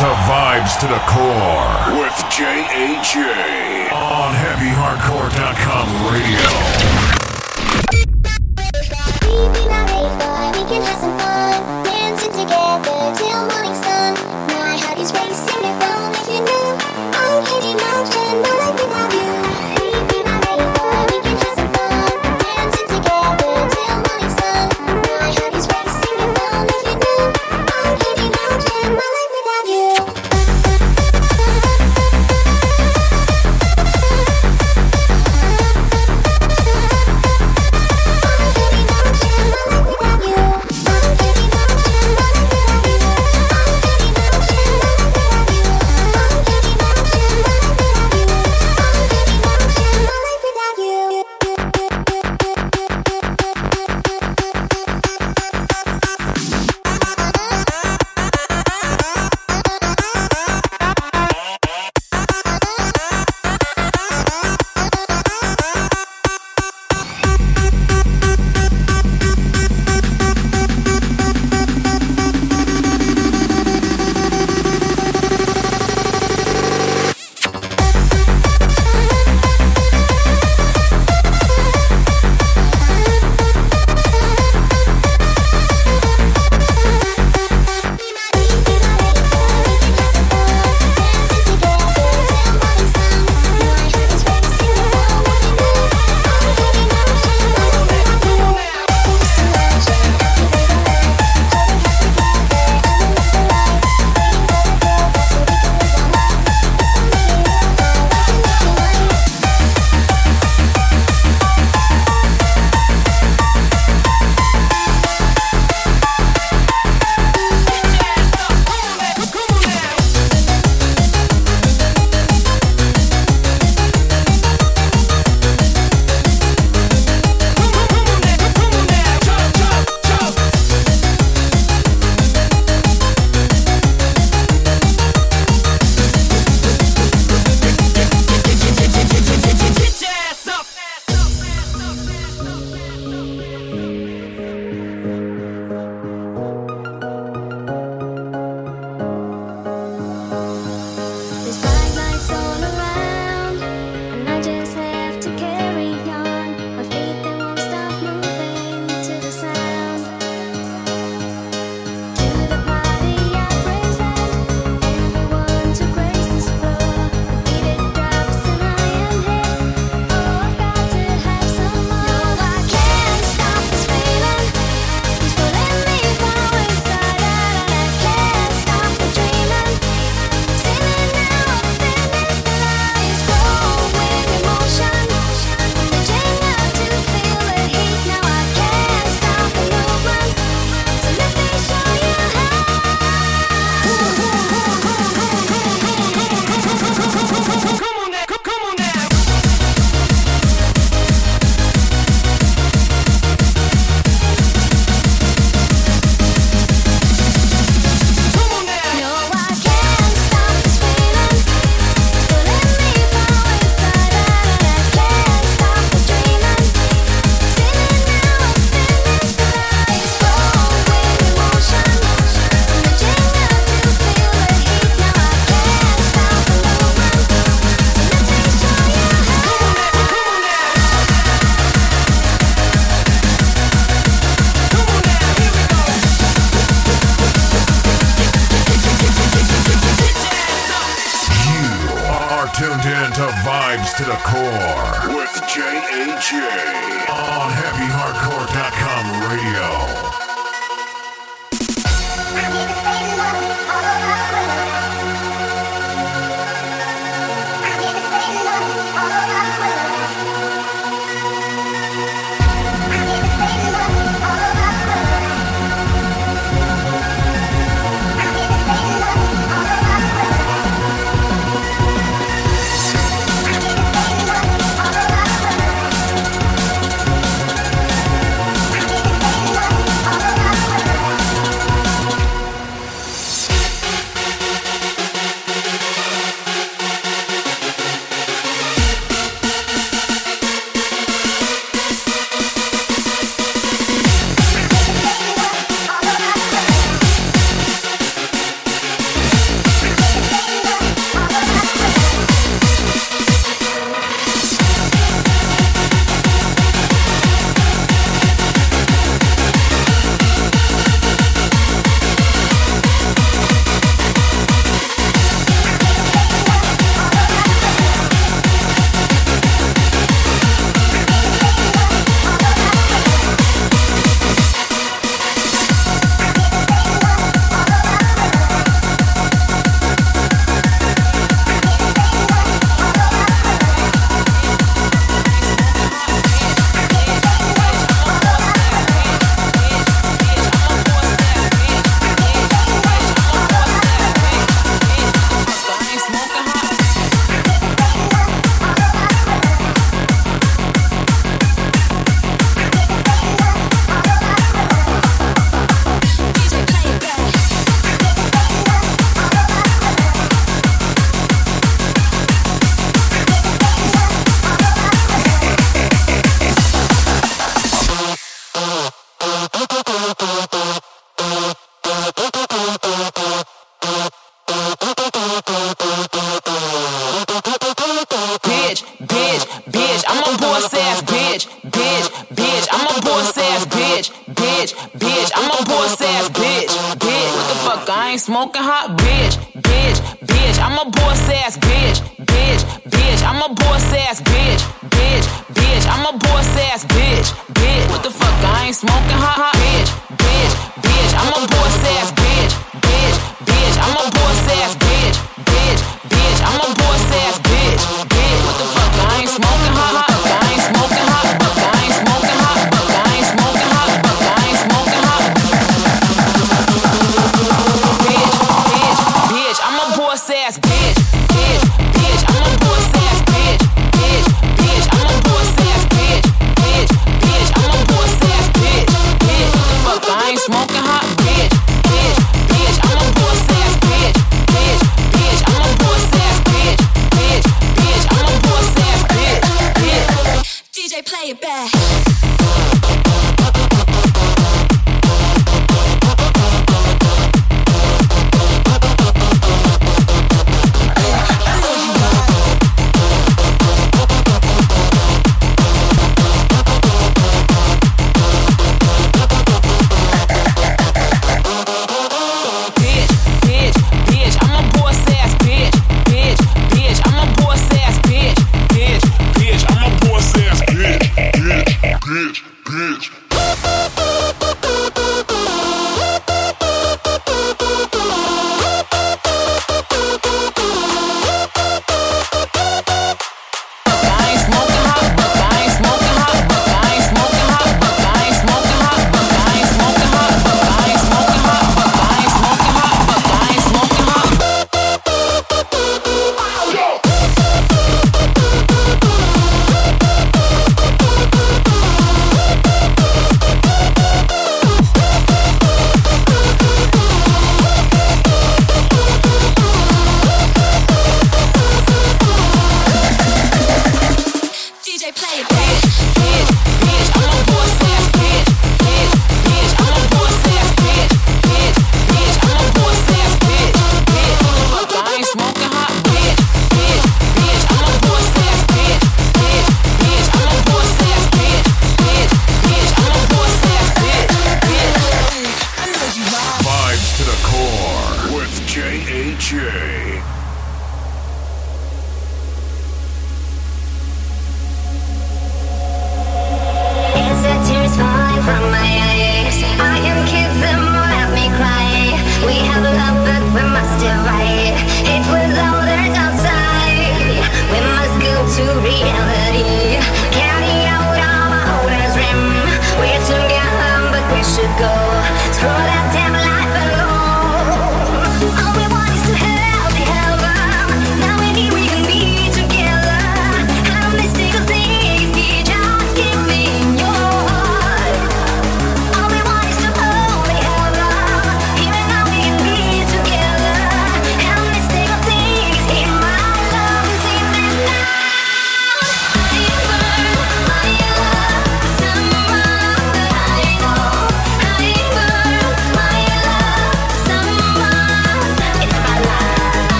into vibes to the core with J.A.J. on HeavyHardcore.com radio.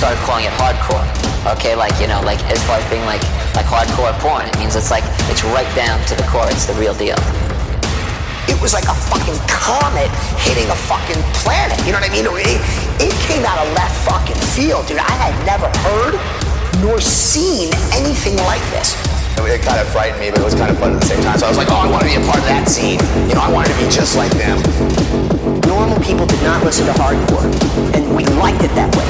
started calling it hardcore. Okay, like you know, like as far as being like like hardcore porn, it means it's like it's right down to the core. It's the real deal. It was like a fucking comet hitting a fucking planet. You know what I mean? It, it came out of left fucking field, dude. I had never heard nor seen anything like this. It kind of frightened me, but it was kind of fun at the same time. So I was like, oh, I want to be a part of that scene. You know, I wanted to be just like them people did not listen to hardcore, and we liked it that way,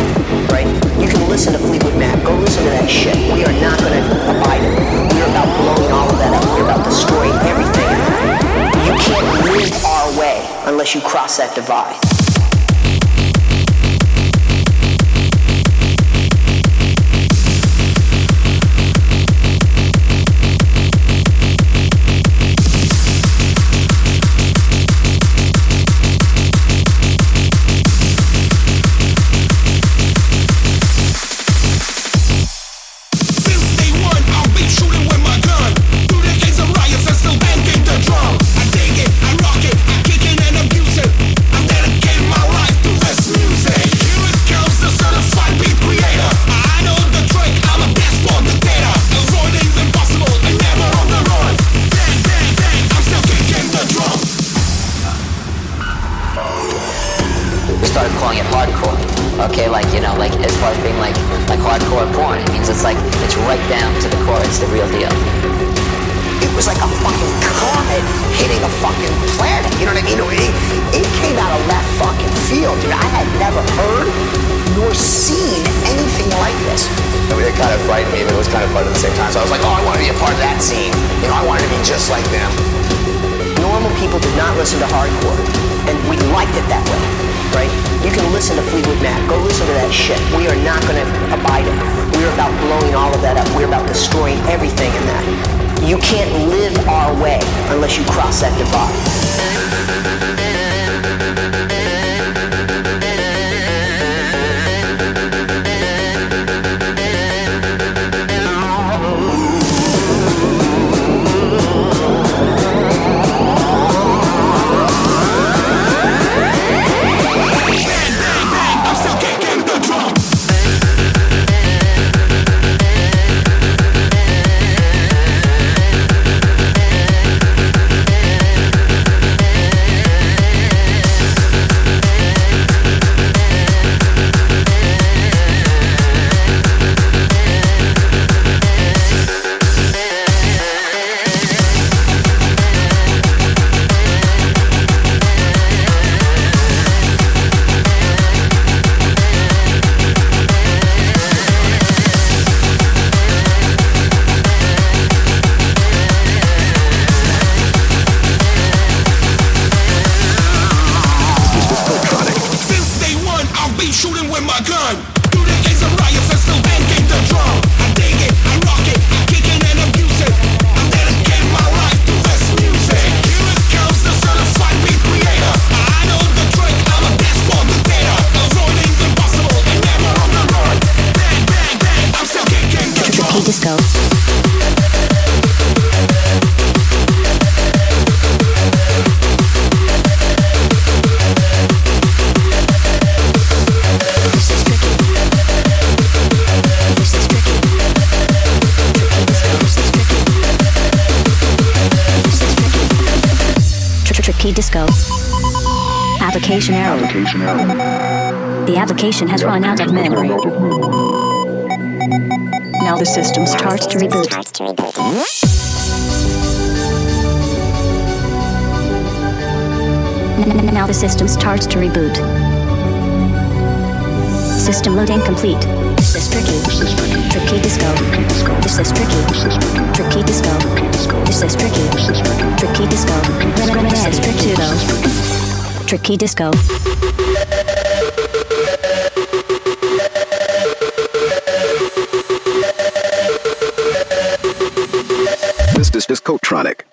right? You can listen to Fleetwood Mac. Go listen to that shit. We are not going to abide it. We're about blowing all of that up. We're about destroying everything. You can't move our way unless you cross that divide. I mean, it kind of frightened me, but it was kind of fun at the same time. So I was like, oh, I want to be a part of that scene. You know, I wanted to be just like them. Normal people did not listen to hardcore, and we liked it that way, right? You can listen to Fleetwood Mac. Go listen to that shit. We are not going to abide it. We're about blowing all of that up. We're about destroying everything in that. You can't live our way unless you cross that divide. disco. Tricky disco. Application error. Application error. The application has the run out of memory now the system starts to reboot. Now the system starts to reboot. System loading complete. This is tricky. Tricky disco. This is tricky. Tricky disco. This is tricky. Tricky disco. This is tricky. Tricky disco. is Coatronic.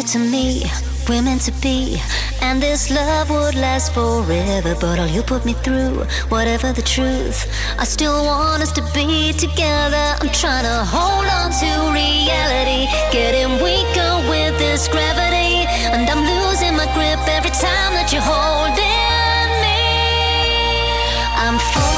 Said to me, we're meant to be, and this love would last forever. But all you put me through, whatever the truth, I still want us to be together. I'm trying to hold on to reality, getting weaker with this gravity, and I'm losing my grip every time that you're holding me. I'm falling.